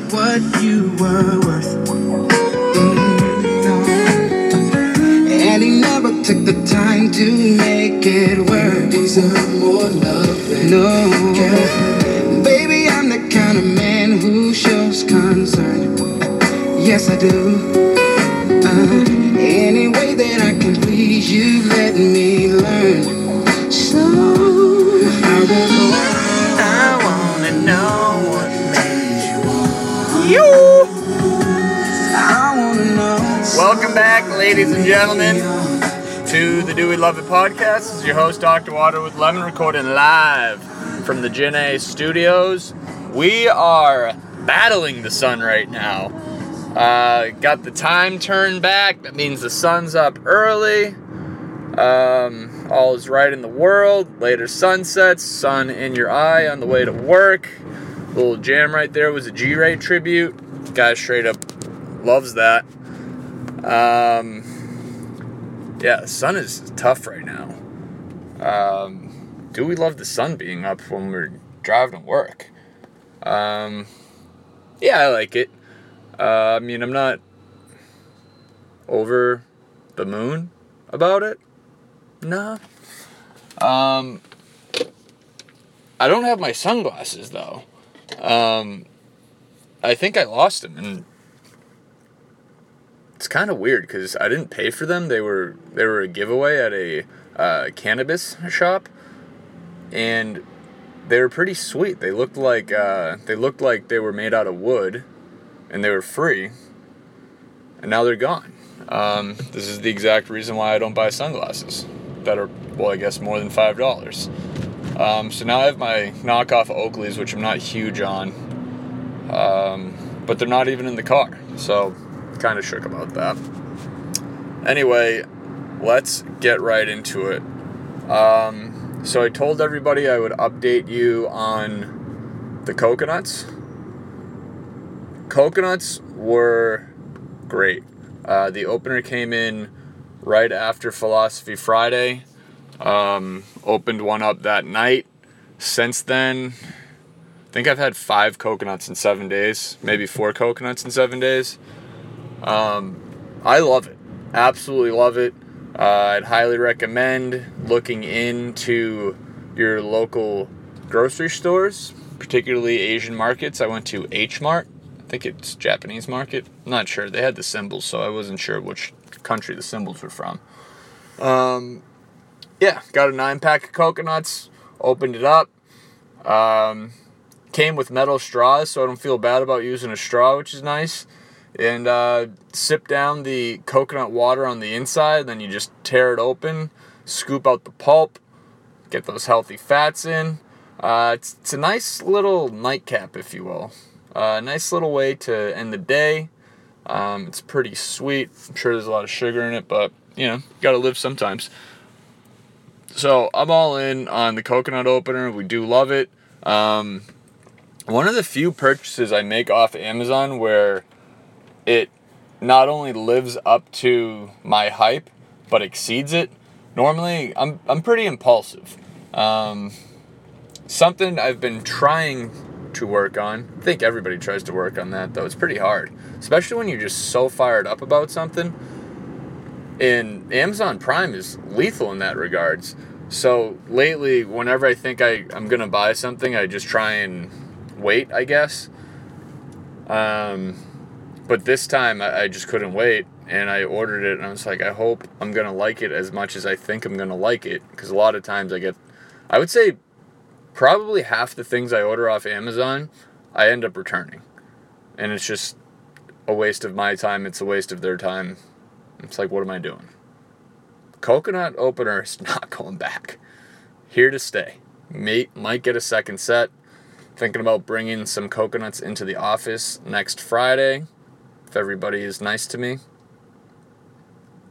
quite what you were worth. Mm, no. And he never took the time to make it work. Deserve more love than No, baby, I'm the kind of man who shows concern. Yes, I do. Uh, any way that I can please you, let me learn. So I will Welcome back, ladies and gentlemen, to the Do We Love It podcast. This is your host, Dr. Water with Lemon, recording live from the Gin A studios. We are battling the sun right now. Uh, got the time turned back. That means the sun's up early. Um, all is right in the world. Later sunsets, sun in your eye on the way to work. Little jam right there was a G-Ray tribute. Guy straight up loves that. Um, yeah, the sun is tough right now. Um, do we love the sun being up when we're driving to work? Um, yeah, I like it. Uh, I mean, I'm not over the moon about it. Nah. Um, I don't have my sunglasses though. Um, I think I lost them, and it's kind of weird because I didn't pay for them. They were they were a giveaway at a uh, cannabis shop, and they were pretty sweet. They looked like uh, they looked like they were made out of wood, and they were free. And now they're gone. Um, this is the exact reason why I don't buy sunglasses that are well, I guess more than five dollars. Um, so now I have my knockoff Oakleys, which I'm not huge on, um, but they're not even in the car. So kind of shook about that. Anyway, let's get right into it. Um, so I told everybody I would update you on the coconuts. Coconuts were great. Uh, the opener came in right after Philosophy Friday. Um, opened one up that night. Since then, I think I've had five coconuts in seven days, maybe four coconuts in seven days. Um, I love it. Absolutely love it. Uh, I'd highly recommend looking into your local grocery stores, particularly Asian markets. I went to H Mart. I think it's Japanese market. I'm not sure. They had the symbols, so I wasn't sure which country the symbols were from. Um, yeah, got a nine pack of coconuts. Opened it up. Um, came with metal straws, so I don't feel bad about using a straw, which is nice and uh, sip down the coconut water on the inside. Then you just tear it open, scoop out the pulp, get those healthy fats in. Uh, it's, it's a nice little nightcap, if you will. A uh, nice little way to end the day. Um, it's pretty sweet. I'm sure there's a lot of sugar in it, but you know, you gotta live sometimes. So I'm all in on the coconut opener. We do love it. Um, one of the few purchases I make off Amazon where it not only lives up to my hype, but exceeds it. Normally, I'm, I'm pretty impulsive. Um, something I've been trying to work on. I think everybody tries to work on that, though. It's pretty hard, especially when you're just so fired up about something. And Amazon Prime is lethal in that regards. So lately, whenever I think I, I'm gonna buy something, I just try and wait, I guess. Um, but this time I, I just couldn't wait and I ordered it and I was like, I hope I'm gonna like it as much as I think I'm gonna like it. Because a lot of times I get, I would say, probably half the things I order off Amazon, I end up returning, and it's just a waste of my time. It's a waste of their time. It's like, what am I doing? Coconut opener is not going back. Here to stay. May, might get a second set. Thinking about bringing some coconuts into the office next Friday if everybody is nice to me.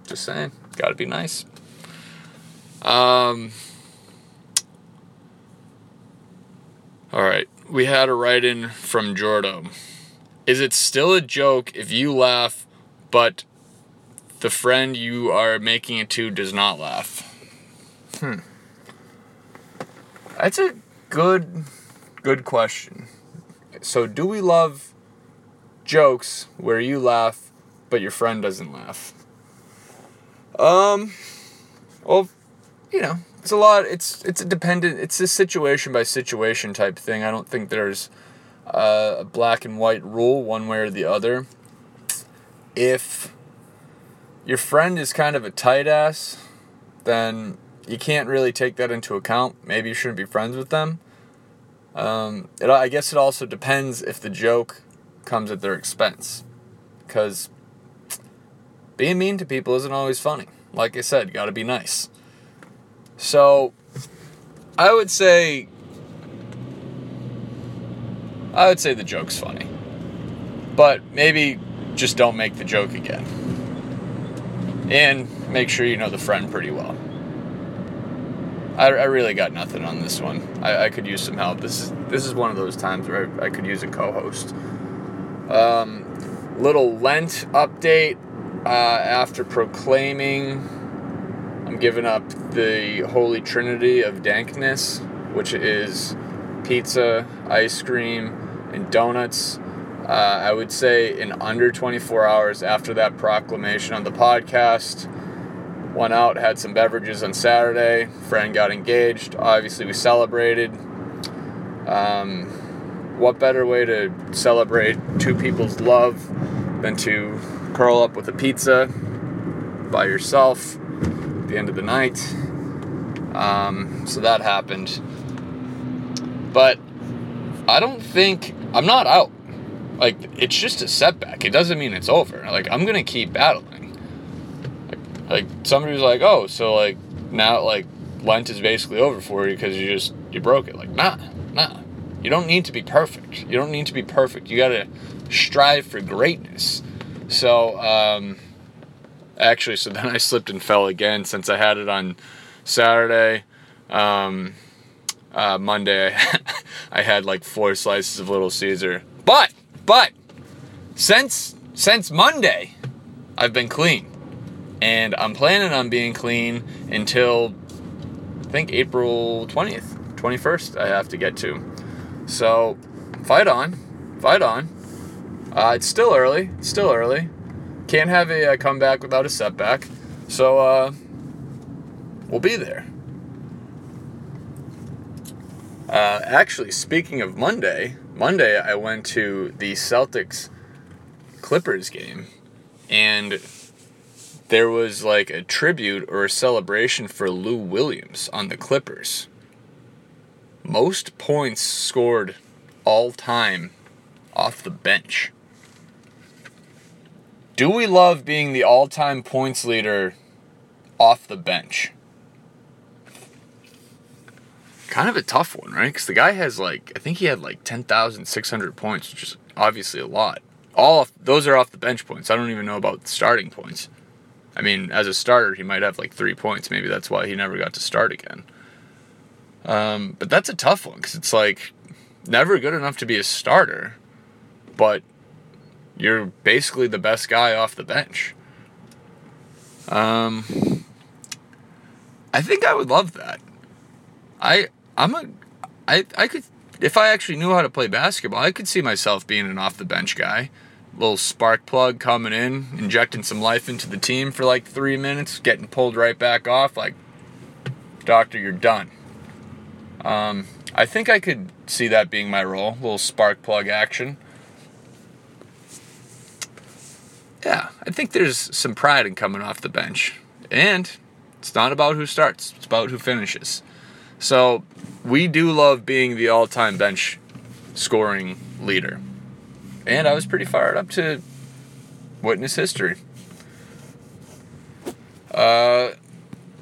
Just saying, gotta be nice. Um, all right, we had a write in from Jordo. Is it still a joke if you laugh, but the friend you are making it to does not laugh? Hmm. That's a good, good question. So, do we love jokes where you laugh, but your friend doesn't laugh? Um, well, you know, it's a lot. It's it's a dependent. It's a situation by situation type thing. I don't think there's a black and white rule one way or the other. If your friend is kind of a tight ass, then you can't really take that into account. Maybe you shouldn't be friends with them. Um, it, I guess it also depends if the joke comes at their expense. Because being mean to people isn't always funny. Like I said, gotta be nice. So, I would say. I would say the joke's funny. But maybe just don't make the joke again. And make sure you know the friend pretty well. I, I really got nothing on this one. I, I could use some help. This is this is one of those times where I, I could use a co-host. Um, little Lent update. Uh, after proclaiming, I'm giving up the holy trinity of dankness, which is pizza, ice cream, and donuts. Uh, I would say in under 24 hours after that proclamation on the podcast, went out, had some beverages on Saturday. Friend got engaged. Obviously, we celebrated. Um, what better way to celebrate two people's love than to curl up with a pizza by yourself at the end of the night? Um, so that happened. But I don't think I'm not out. Like it's just a setback. It doesn't mean it's over. Like I'm gonna keep battling. Like, like somebody was like, oh, so like now like Lent is basically over for you because you just you broke it. Like nah. You don't need to be perfect. You don't need to be perfect. You gotta strive for greatness. So um, actually, so then I slipped and fell again since I had it on Saturday. Um, uh, Monday, I had like four slices of Little Caesar. But, but, since since Monday, I've been clean, and I'm planning on being clean until I think April twentieth, twenty first. I have to get to. So, fight on, fight on. Uh, it's still early. Still early. Can't have a, a comeback without a setback. So, uh, we'll be there. Uh, actually, speaking of Monday, Monday I went to the Celtics Clippers game, and there was like a tribute or a celebration for Lou Williams on the Clippers. Most points scored all time off the bench. Do we love being the all time points leader off the bench? kind of a tough one, right? Because the guy has like, I think he had like 10,600 points, which is obviously a lot. All of, those are off the bench points. I don't even know about starting points. I mean, as a starter, he might have like three points. Maybe that's why he never got to start again. Um, but that's a tough one because it's like never good enough to be a starter, but you're basically the best guy off the bench. Um, I think I would love that. I I'm a I I could if I actually knew how to play basketball, I could see myself being an off the bench guy. Little spark plug coming in, injecting some life into the team for like three minutes, getting pulled right back off. Like, doctor, you're done. Um, I think I could see that being my role. Little spark plug action. Yeah, I think there's some pride in coming off the bench. And it's not about who starts, it's about who finishes. So we do love being the all time bench scoring leader. And I was pretty fired up to witness history. Uh,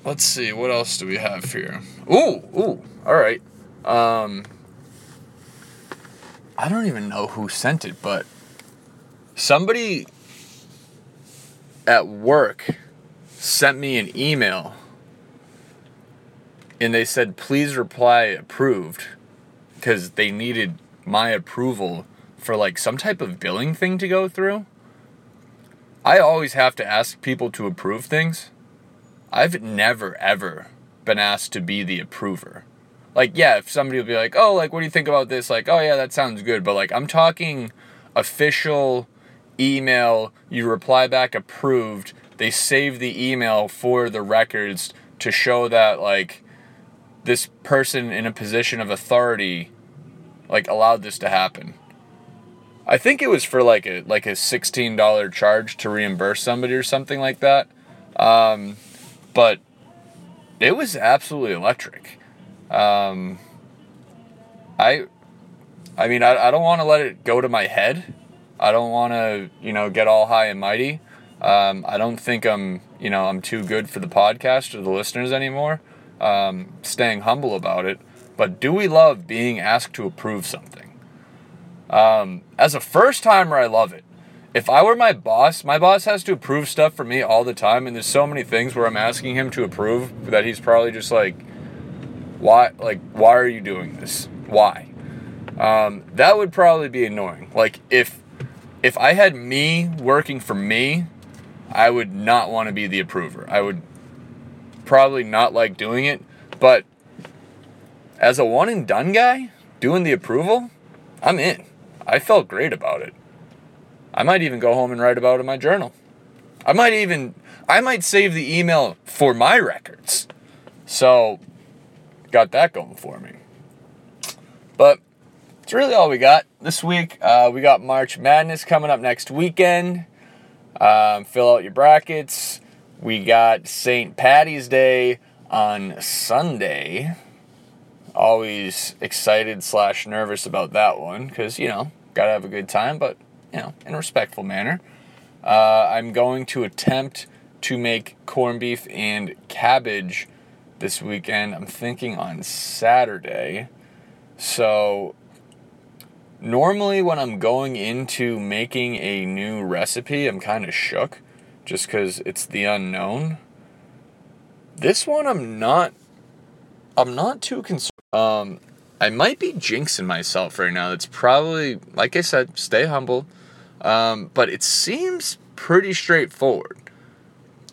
let's see, what else do we have here? Ooh, ooh, all right. Um, I don't even know who sent it, but somebody at work sent me an email and they said please reply approved because they needed my approval for like some type of billing thing to go through. I always have to ask people to approve things. I've never ever been asked to be the approver. Like, yeah, if somebody will be like, oh, like, what do you think about this? Like, oh, yeah, that sounds good. But, like, I'm talking official email, you reply back approved. They save the email for the records to show that like this person in a position of authority like allowed this to happen. I think it was for like a like a sixteen dollar charge to reimburse somebody or something like that. Um, but it was absolutely electric. Um, I, I mean, I, I don't want to let it go to my head. I don't want to, you know, get all high and mighty. Um, I don't think I'm, you know, I'm too good for the podcast or the listeners anymore. Um, staying humble about it. But do we love being asked to approve something? Um, as a first timer, I love it. If I were my boss, my boss has to approve stuff for me all the time, and there's so many things where I'm asking him to approve that he's probably just like, why, like, why are you doing this? Why? Um, that would probably be annoying. Like if if I had me working for me, I would not want to be the approver. I would probably not like doing it, but as a one and done guy doing the approval, I'm in. I felt great about it. I might even go home and write about it in my journal. I might even I might save the email for my records. So got that going for me. But it's really all we got this week. Uh, we got March Madness coming up next weekend. Um, fill out your brackets. We got St. Patty's Day on Sunday. Always excited slash nervous about that one because you know gotta have a good time, but you know in a respectful manner. Uh, I'm going to attempt to make corned beef and cabbage this weekend. I'm thinking on Saturday. So normally when I'm going into making a new recipe, I'm kind of shook just cuz it's the unknown. This one I'm not I'm not too concerned. Um I might be jinxing myself right now. It's probably like I said, stay humble. Um, but it seems pretty straightforward.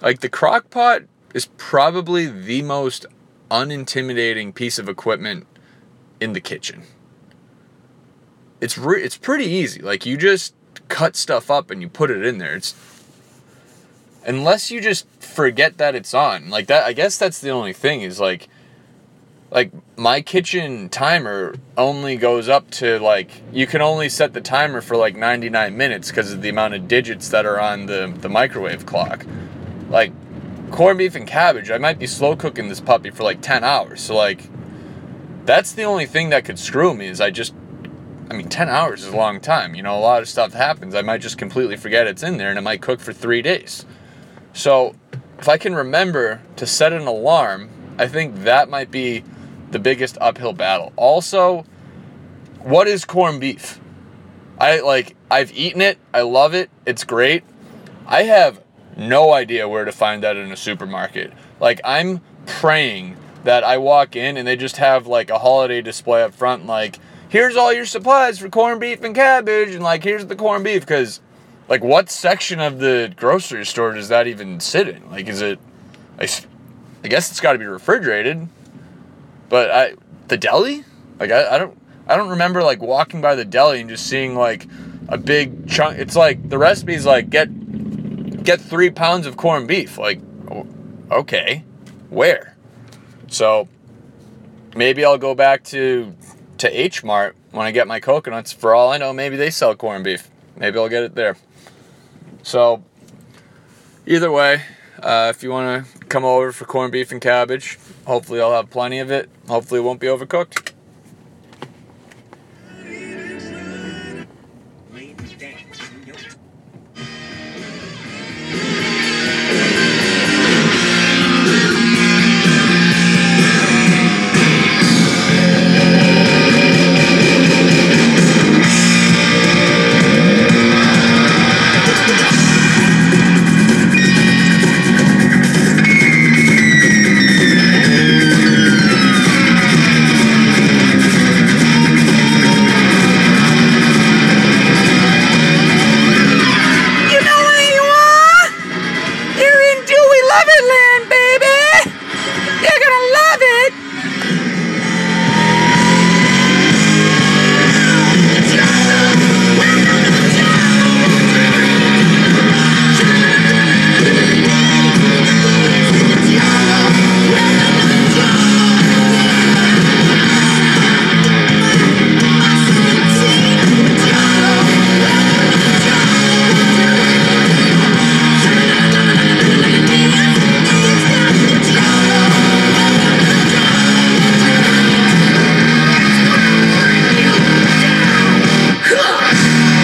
Like the crock pot is probably the most unintimidating piece of equipment in the kitchen. It's re- it's pretty easy. Like you just cut stuff up and you put it in there. It's unless you just forget that it's on. Like that I guess that's the only thing is like like my kitchen timer only goes up to like you can only set the timer for like 99 minutes because of the amount of digits that are on the the microwave clock. Like corned beef and cabbage, I might be slow cooking this puppy for like 10 hours. So like that's the only thing that could screw me is I just I mean 10 hours is a long time. You know, a lot of stuff happens. I might just completely forget it's in there and it might cook for 3 days. So, if I can remember to set an alarm, I think that might be the biggest uphill battle. Also, what is corned beef? I like I've eaten it. I love it. It's great. I have no idea where to find that in a supermarket. Like I'm praying that I walk in and they just have like a holiday display up front like here's all your supplies for corned beef and cabbage and like here's the corned beef cuz like what section of the grocery store does that even sit in? Like is it I, I guess it's got to be refrigerated. But I the deli? Like I, I don't I don't remember like walking by the deli and just seeing like a big chunk. It's like the recipe's like get get three pounds of corned beef. Like okay, where? So maybe I'll go back to to H Mart when I get my coconuts. For all I know, maybe they sell corned beef. Maybe I'll get it there. So either way, uh, if you want to come over for corned beef and cabbage, hopefully I'll have plenty of it. Hopefully it won't be overcooked.